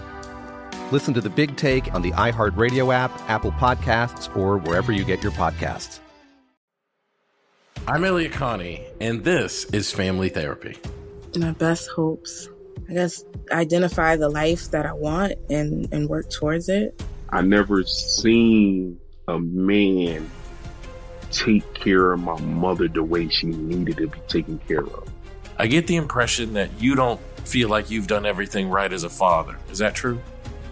Listen to The Big Take on the iHeartRadio app, Apple Podcasts, or wherever you get your podcasts. I'm Elliott Connie, and this is Family Therapy. My best hopes. I guess identify the life that I want and, and work towards it. I never seen a man take care of my mother the way she needed to be taken care of. I get the impression that you don't feel like you've done everything right as a father. Is that true?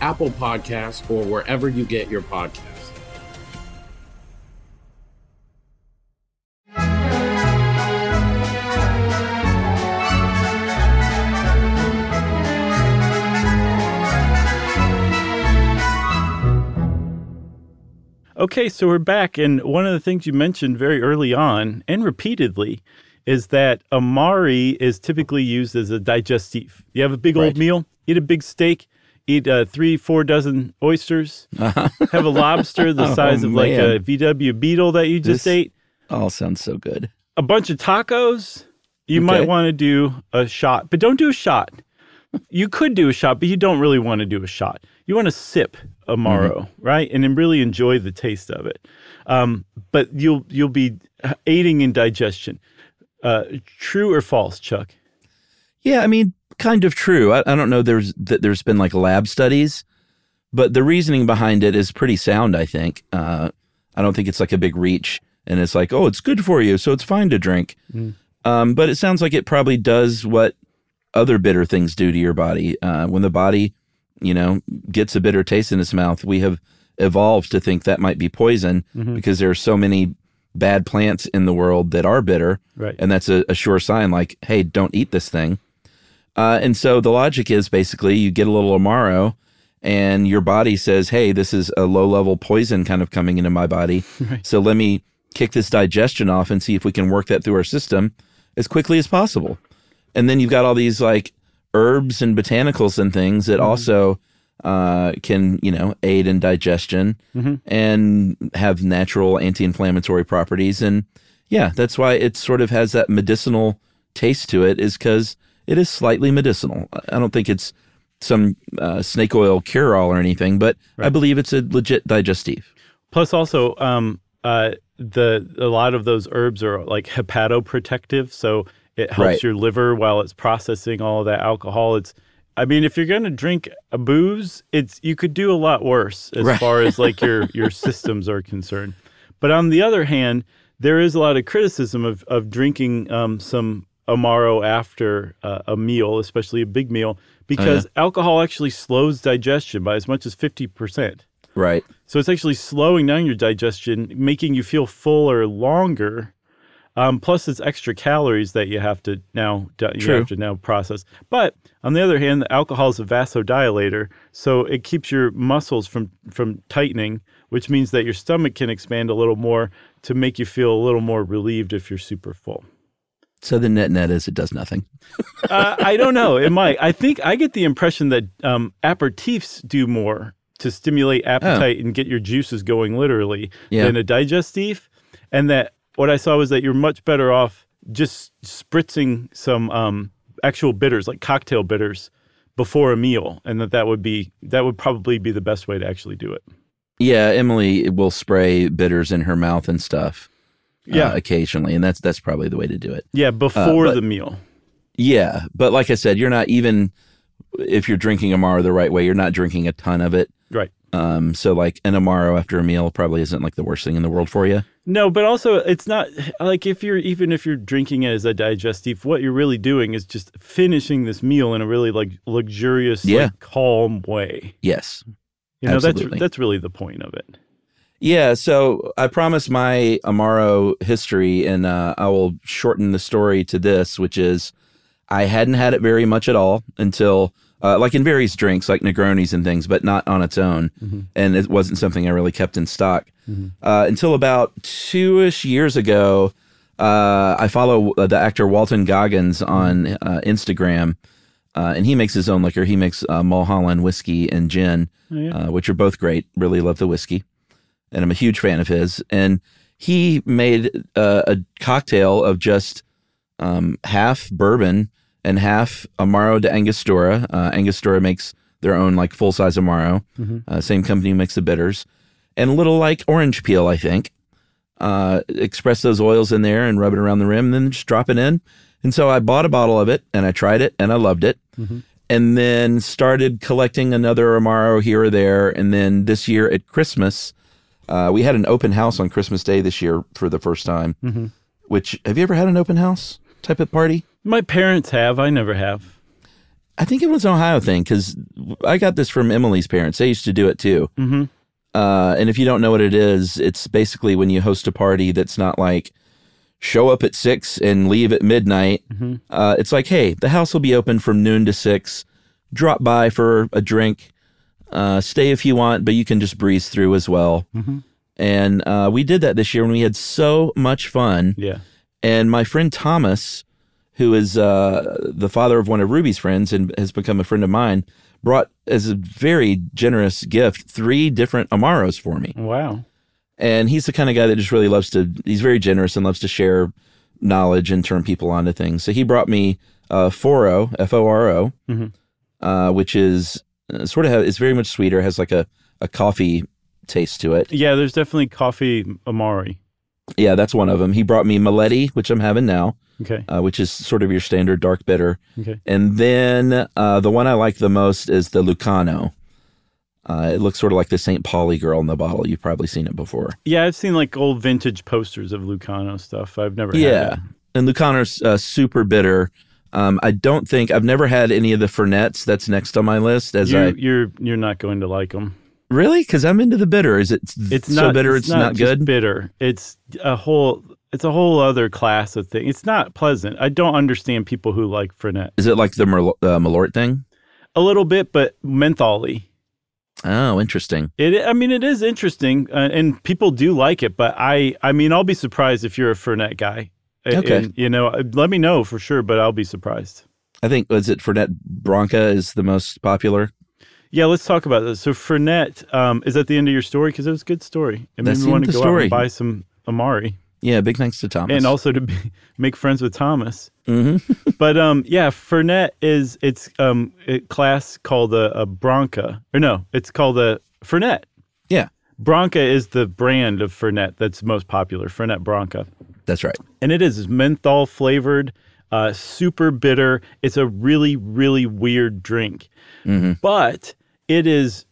Apple Podcasts, or wherever you get your podcasts. Okay, so we're back, and one of the things you mentioned very early on and repeatedly is that amari is typically used as a digestif. You have a big right. old meal, eat a big steak, eat uh, three, four dozen oysters, have a lobster the Oh, size of like a. VW Beetle that you just This ate, all sounds so good. a bunch of tacos. You might want to do a shot, but don't do a shot. you could do a shot, but you don't really want to do a shot. You want to sip Amaro, right, and then really enjoy the taste of it. Um, but you'll you'll be aiding in digestion. Uh, true or false, Chuck? Yeah, I mean, kind of true. I, I don't know. There's that there's been like lab studies, but the reasoning behind it is pretty sound. I think. Uh, I don't think it's like a big reach, and it's like, oh, it's good for you, so it's fine to drink. Mm. Um, but it sounds like it probably does what other bitter things do to your body. Uh, when the body, you know, gets a bitter taste in its mouth, we have evolved to think that might be poison Mhm. because there are so many bad plants in the world that are bitter. Right. And that's a, a sure sign like, hey, don't eat this thing. Uh, and so the logic is basically you get a little Amaro and your body says, hey, this is a low level poison kind of coming into my body. Right. So let me kick this digestion off and see if we can work that through our system as quickly as possible. And then you've got all these like herbs and botanicals and things that also uh, can, you know, aid in digestion Mhm. and have natural anti inflammatory properties. And yeah, that's why it sort of has that medicinal taste to it, is because it is slightly medicinal. I don't think it's some uh, snake oil cure all or anything, but I believe it's a legit digestive. Plus, also, um, uh, the a lot of those herbs are like hepatoprotective, so it helps Right. your liver while it's processing all of that alcohol. It's, I mean, if you're gonna drink a booze, it's you could do a lot worse as Right. far as like your your systems are concerned. But on the other hand, there is a lot of criticism of of drinking um, some amaro after uh, a meal, especially a big meal, because alcohol actually slows digestion by as much as fifty percent. Right. So it's actually slowing down your digestion, making you feel fuller longer. Um, plus, it's extra calories that you have to now you True. have to now process. But on the other hand, the alcohol is a vasodilator, so it keeps your muscles from from tightening, which means that your stomach can expand a little more to make you feel a little more relieved if you're super full. So the net net is it does nothing. uh, I don't know. It might. I think I get the impression that um, aperitifs do more to stimulate appetite and get your juices going literally Yeah. than a digestif, And that what I saw was that you're much better off just spritzing some um, actual bitters, like cocktail bitters, before a meal, and that that would be that would probably be the best way to actually do it. Yeah, Emily will spray bitters in her mouth and stuff. Uh, Yeah. occasionally, and that's that's probably the way to do it. Yeah, before but- the meal. Yeah, but like I said, you're not even if you're drinking Amaro the right way, you're not drinking a ton of it. Right. Um, so like an Amaro after a meal probably isn't like the worst thing in the world for you. No, but also it's not like if you're even if you're drinking it as a digestive, what you're really doing is just finishing this meal in a really like luxurious, Yeah. like, calm way. Yes. You know, Absolutely. that's that's really the point of it. Yeah, so I promise my Amaro history, and uh, I will shorten the story to this, which is I hadn't had it very much at all until, uh, like in various drinks, like Negronis and things, but not on its own. Mhm. And it wasn't something I really kept in stock Mhm. uh, until about two ish years ago. Uh, I follow the actor Walton Goggins on uh, Instagram, uh, and he makes his own liquor. He makes uh, Mulholland whiskey and gin, Oh, yeah. uh, which are both great. Really love the whiskey and I'm a huge fan of his. And he made uh, a cocktail of just um, half bourbon and half Amaro de Angostura. Uh, Angostura makes their own like full size Amaro. Mhm. Uh, same company makes the bitters, and a little like orange peel, I think. Uh, express those oils in there and rub it around the rim, and then just drop it in. And so I bought a bottle of it and I tried it and I loved it Mhm. and then started collecting another Amaro here or there. And then this year at Christmas, uh, we had an open house on Christmas Day this year for the first time. Mhm. Which have you ever had an open house type of party? My parents have. I never have. I think it was an Ohio thing because I got this from Emily's parents. They used to do it too. Mm-hmm. Uh, and if you don't know what it is, it's basically when you host a party that's not like show up at six and leave at midnight. Mhm. Uh, it's like, hey, the house will be open from noon to six. Drop by for a drink. Uh, stay if you want, but you can just breeze through as well. Mhm. and uh, we did that this year, and we had so much fun. Yeah. And my friend Thomas, who is uh, the father of one of Ruby's friends and has become a friend of mine, brought as a very generous gift three different Amaros for me. Wow. And he's the kind of guy that just really loves to, he's very generous and loves to share knowledge and turn people on to things. So he brought me uh, Foro, F O R O, Mhm. uh, which is uh, sort of, it's very much sweeter, has like a, a coffee taste to it. Yeah, there's definitely coffee amari. Yeah, that's one of them. He brought me Meletti, which I'm having now. Okay. Uh, which is sort of your standard dark bitter. Okay. And then uh, the one I like the most is the Lucano. Uh, it looks sort of like the St. Pauli girl in the bottle. You've probably seen it before. Yeah, I've seen like old vintage posters of Lucano stuff. I've never had Yeah. And Lucano's uh, super bitter. Um, I don't think I've never had any of the Fernets. That's next on my list. As you, I you're you're not going to like them. really because I'm into the bitter. Is it It's so not bitter? It's, not, just good. Bitter. It's a whole. It's a whole other class of thing. It's not pleasant. I don't understand people who like Fernet. Is it like the uh, Malort thing? A little bit, but mentholy. Oh, interesting. It. I mean, it is interesting, uh, and people do like it. But I. I mean, I'll be surprised if you're a Fernet guy. Okay. and, you know, uh, let me know for sure, but I'll be surprised. I think was it Fernet Branca is the most popular. Yeah, let's talk about this. So Fernet, um, is that the end of your story? Because it was a good story. It made That's me want to go the out story. and buy some Amari. Yeah, big thanks to Thomas. and also to be, make friends with Thomas. Mm-hmm. but um, yeah, Fernet is it's um a class called a, a Bronca or no, it's called a Fernet. Yeah, Branca is the brand of Fernet that's most popular. Fernet Bronca, that's right. and it is menthol flavored, uh, super bitter. It's a really really weird drink, Mm-hmm. but it is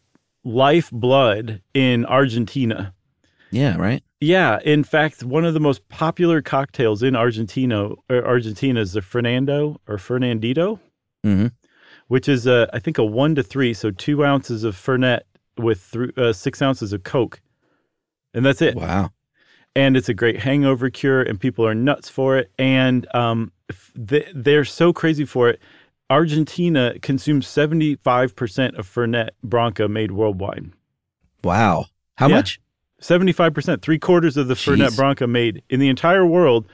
lifeblood in Argentina. Yeah, right. Yeah, in fact, one of the most popular cocktails in Argentina, or Argentina is the Fernando or Fernandito, Mm-hmm. which is a, I think a one to three, so two ounces of Fernet with thr uh, six ounces of Coke, and that's it. Wow. And it's a great hangover cure, and people are nuts for it. And um, they're so crazy for it. Argentina consumes seventy five percent of Fernet Branca made worldwide. Wow. How much? 75%, three quarters of the Fernet Jeez. Branca made in the entire world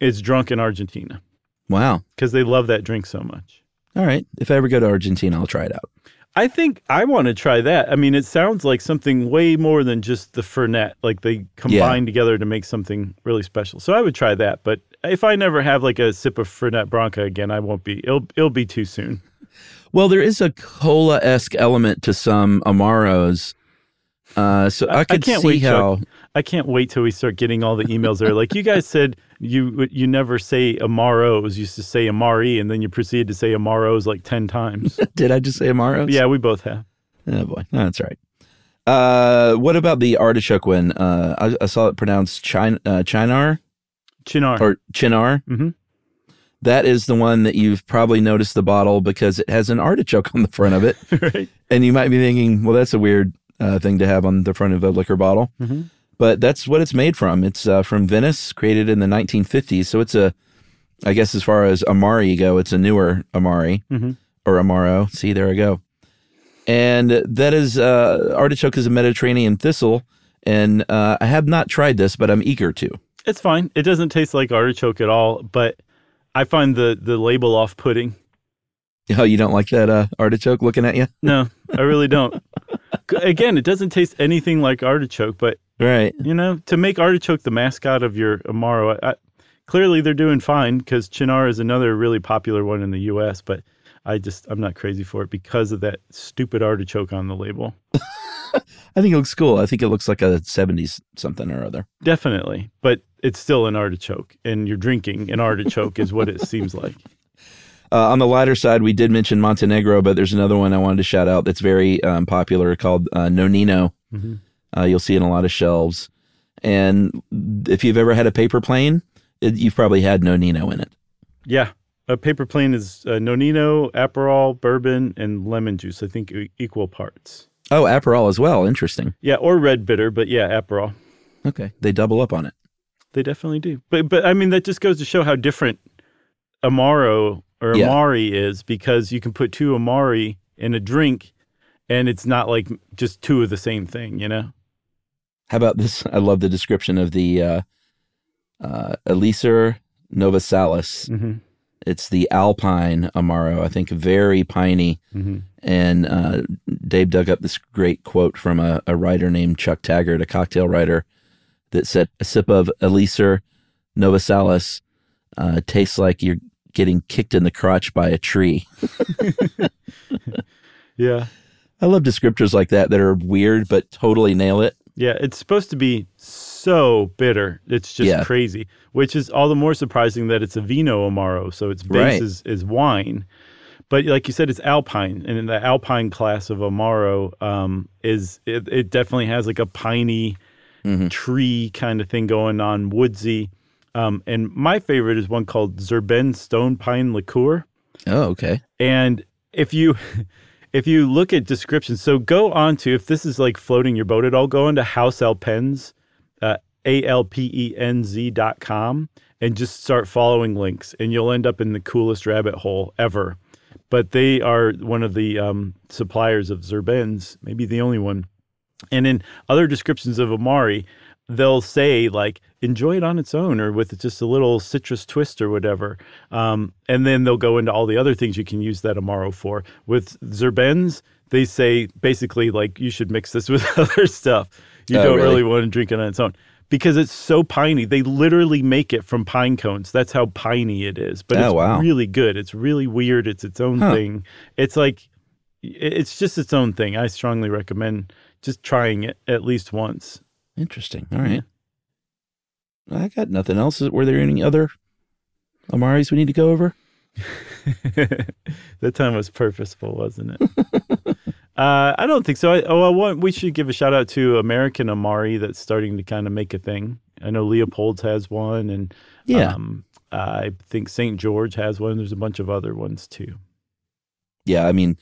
is drunk in Argentina Wow. because they love that drink so much. All right. If I ever go to Argentina, I'll try it out. I think I want to try that. I mean, it sounds like something way more than just the Fernet. Like they combine together to make something really special. So I would try that. But if I never have like a sip of Fernet Branca again, I won't be. It'll it'll be too soon. Well, there is a cola esque element to some Amaros. Uh, so I, could can't see wait. how. Chuck. I can't wait till we start getting all the emails there. Like you guys said, you you never say Amaros. You used to say Amari, and then you proceeded to say Amaros like ten times. Did I just say Amaros? yeah, we both have. Oh boy, No, that's right. Uh, what about the artichoke one? Uh, I, I saw it pronounced chin, uh, Cynar Cynar. or Cynar. Mhm. That is the one that you've probably noticed the bottle because it has an artichoke on the front of it, right. and you might be thinking, well, that's a weird uh, thing to have on the front of a liquor bottle. Mhm. But that's what it's made from. It's uh, from Venice, created in the 1950s. So it's a, I guess as far as Amari go, it's a newer Amari Mhm. or Amaro. See, there I go. And that is uh, artichoke is a Mediterranean thistle, and uh, I have not tried this, but I'm eager to. It's fine. It doesn't taste like artichoke at all, but I find the the label off putting. Oh, you don't like that uh, artichoke looking at you? No, I really don't. Again, it doesn't taste anything like artichoke, but Right. you know, to make artichoke the mascot of your Amaro, I, I, clearly they're doing fine because Cynar is another really popular one in the U.S. But I just I'm not crazy for it because of that stupid artichoke on the label. I think it looks cool. I think it looks like a 70s something or other. Definitely, but it's still an artichoke, and you're drinking an artichoke is what it seems like. Uh, on the lighter side, we did mention Montenegro, but there's another one I wanted to shout out that's very um, popular called uh, Nonino. Mhm. Uh, you'll see it in a lot of shelves. And if you've ever had a paper plane, it, you've probably had Nonino in it. Yeah. A paper plane is uh, Nonino, Aperol, bourbon, and lemon juice. I think equal parts. Oh, Aperol as well. Interesting. Yeah, or red bitter, but yeah, Aperol. Okay. They double up on it. They definitely do. But but I mean that just goes to show how different Amaro or Yeah. Amari is because you can put two Amari in a drink and it's not like just two of the same thing, you know? How about this? I love the description of the uh, uh, Elisir Novasalus. Mm-hmm. It's the alpine amaro. I think very piney. Mhm. And uh, Dave dug up this great quote from a, a writer named Chuck Taggart, a cocktail writer, that said, "A sip of Elisir Novasalus uh, tastes like you're getting kicked in the crotch by a tree." Yeah. I love descriptors like that that are weird but totally nail it. Yeah, it's supposed to be so bitter. It's just Yeah. crazy, which is all the more surprising that it's a vino amaro, so its base Right. is, is wine. But like you said, it's alpine, and in the alpine class of amaro um, is it, it definitely has like a piney tree kind of thing going on, woodsy. Um, and my favorite is one called Zerben Stone Pine Liqueur. Oh, okay. And if you if you look at descriptions, so go on to if this is like floating your boat at all, go into Haus Alpenz, uh, A L P E N Z dot com, and just start following links, and you'll end up in the coolest rabbit hole ever. But they are one of the um, suppliers of Zirbenz, maybe the only one. And in other descriptions of Amari, they'll say like enjoy it on its own or with just a little citrus twist or whatever. Um, and then they'll go into all the other things you can use that Amaro for. With Zirbenz, they say basically like you should mix this with other stuff. You Oh, don't really? really? want to drink it on its own because it's so piney. They literally make it from pine cones. That's how piney it is. But Oh, it's wow. really good. It's really weird. It's its own Huh. thing. It's like it's just its own thing. I strongly recommend just trying it at least once. Interesting. All right. I got nothing else. Were there any other Amaris we need to go over? that time was purposeful, wasn't it? uh, I don't think so. I, oh, I want, we should give a shout out to American Amari that's starting to kind of make a thing. I know Leopold's has one, and Yeah. um, I think St. George has one. There's a bunch of other ones too. Yeah, I mean,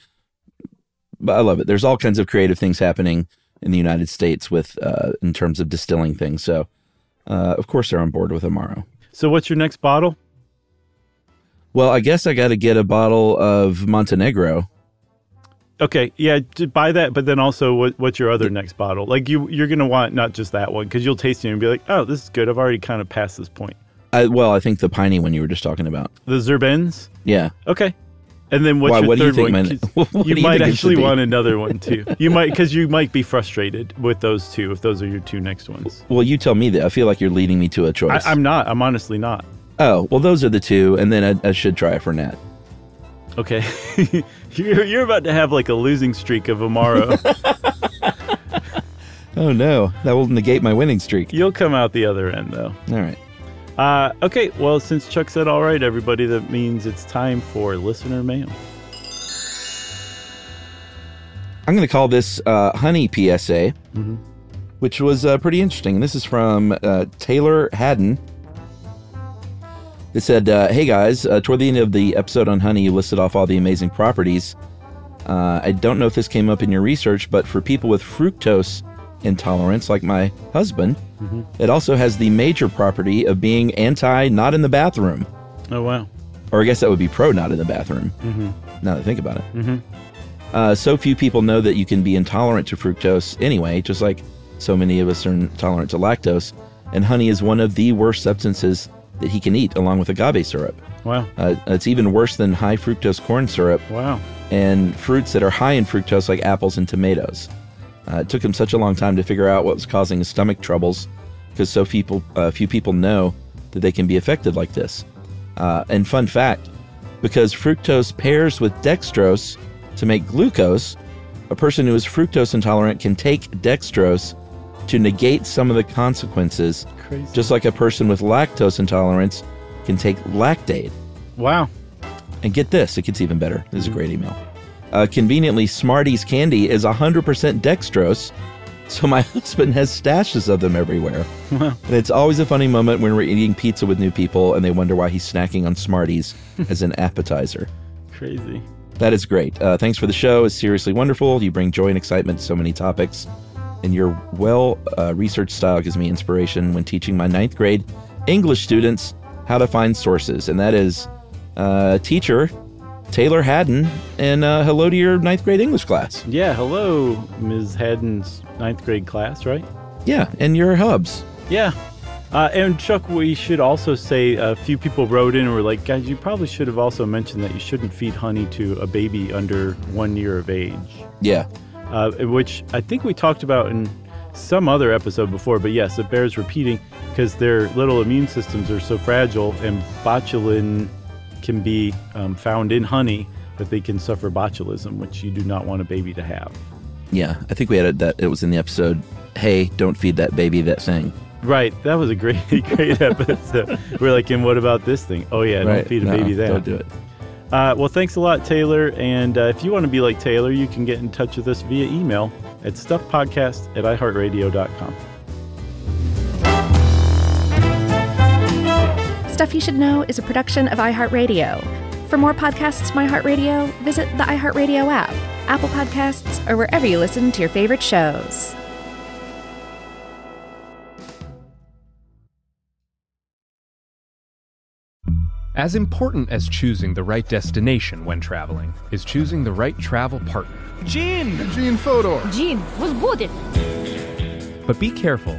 but I love it. There's all kinds of creative things happening in the United States with uh, in terms of distilling things. So, uh, of course, they're on board with Amaro. So, what's your next bottle? Well, I guess I got to get a bottle of Montenegro. Okay, yeah, to buy that, but then also, what, what's your other next bottle? Like you, you're gonna want not just that one because you'll taste it and be like, oh, this is good. I've already kind of passed this point. I, well, I think the piney one you were just talking about. The Zirbenz. Yeah. Okay. And then what's Why, your what do you third think one? my- 'Cause what you do you might actually want another one too. You might because you might be frustrated with those two if those are your two next ones. Well, you tell me that. I feel like you're leading me to a choice. I, I'm not. I'm honestly not. oh, well, those are the two, and then I, I should try a Fernet. Okay. you're, you're about to have like a losing streak of Amaro. Oh no, that will negate my winning streak. You'll come out the other end though. All right. Uh, okay. Well, since Chuck said all right, everybody, that means it's time for listener mail. I'm going to call this uh, Honey PSA, which was uh, pretty interesting. This is from uh, Taylor Haddon. It said, uh, Hey guys, uh, toward the end of the episode on honey, you listed off all the amazing properties. Uh, I don't know if this came up in your research, but for people with fructose intolerance, like my husband, Mhm. it also has the major property of being anti not in the bathroom. Oh wow. Or I guess that would be pro not in the bathroom, Mm-hmm. now that I think about it. Mm-hmm. Uh, so few people know that you can be intolerant to fructose anyway, just like so many of us are intolerant to lactose. And honey is one of the worst substances that he can eat, along with agave syrup. Wow. Uh, it's even worse than high fructose corn syrup Wow. and fruits that are high in fructose, like apples and tomatoes. Uh, it took him such a long time to figure out what was causing his stomach troubles because so few people, uh, few people know that they can be affected like this. Uh, and fun fact because fructose pairs with dextrose to make glucose, a person who is fructose intolerant can take dextrose to negate some of the consequences, Crazy. just like a person with lactose intolerance can take lactase. Wow. And get this, it gets even better. This is a great email. Uh, conveniently, Smarties candy is 100% dextrose, so my husband has stashes of them everywhere. Wow. And it's always a funny moment when we're eating pizza with new people and they wonder why he's snacking on Smarties as an appetizer. Crazy. That is great. Uh, thanks for the show. It's seriously wonderful. You bring joy and excitement to so many topics. And your well uh, researched style gives me inspiration when teaching my ninth grade English students how to find sources. And that is uh, teacher Taylor Haddon. And uh, hello to your ninth grade English class. Yeah. Hello, Ms. Haddon's ninth grade class, right? Yeah, and your hubs. Yeah. Uh, and Chuck, we should also say a few people wrote in and were like, guys, you probably should have also mentioned that you shouldn't feed honey to a baby under one year of age. Yeah. Uh, which I think we talked about in some other episode before, but yes, it bears repeating because their little immune systems are so fragile and botulin can be um, found in honey that they can suffer botulism, which you do not want a baby to have. Yeah, I think we had it that it was in the episode. Hey, don't feed that baby that thing. Right, that was a great, great episode. We're like, and what about this thing? Oh yeah, Right, don't feed a no, baby that. don't do it. Uh, well, thanks a lot, Taylor. And uh, if you want to be like Taylor, you can get in touch with us via email at stuffpodcast at iheartradio.com. Stuff You Should Know is a production of iHeartRadio. For more podcasts from iHeartRadio, visit the iHeartRadio app, Apple Podcasts, or wherever you listen to your favorite shows. As important as choosing the right destination when traveling is choosing the right travel partner. Gene! Gene Fodor! Gene, was good. But be careful,